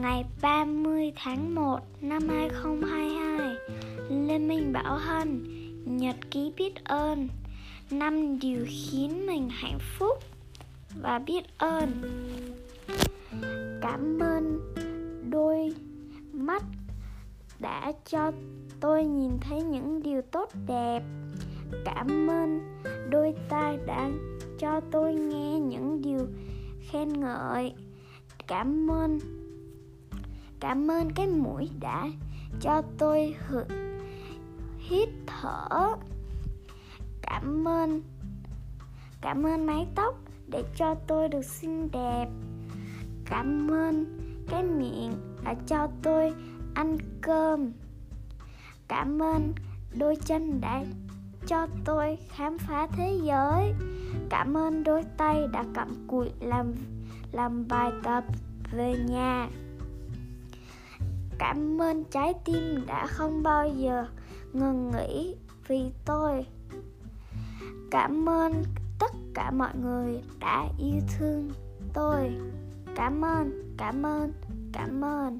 ngày 30 tháng 1 năm 2022 Lê Minh Bảo Hân, Nhật ký biết ơn. Năm điều khiến mình hạnh phúc và biết ơn. Cảm ơn đôi mắt đã cho tôi nhìn thấy những điều tốt đẹp. Cảm ơn đôi tai đã cho tôi nghe những điều khen ngợi. Cảm ơn Cảm ơn cái mũi đã cho tôi hự, hít thở. Cảm ơn Cảm ơn mái tóc để cho tôi được xinh đẹp. Cảm ơn cái miệng đã cho tôi ăn cơm. Cảm ơn đôi chân đã cho tôi khám phá thế giới. Cảm ơn đôi tay đã cặm cụi làm làm bài tập về nhà cảm ơn trái tim đã không bao giờ ngừng nghỉ vì tôi. Cảm ơn tất cả mọi người đã yêu thương tôi. Cảm ơn cảm ơn cảm ơn.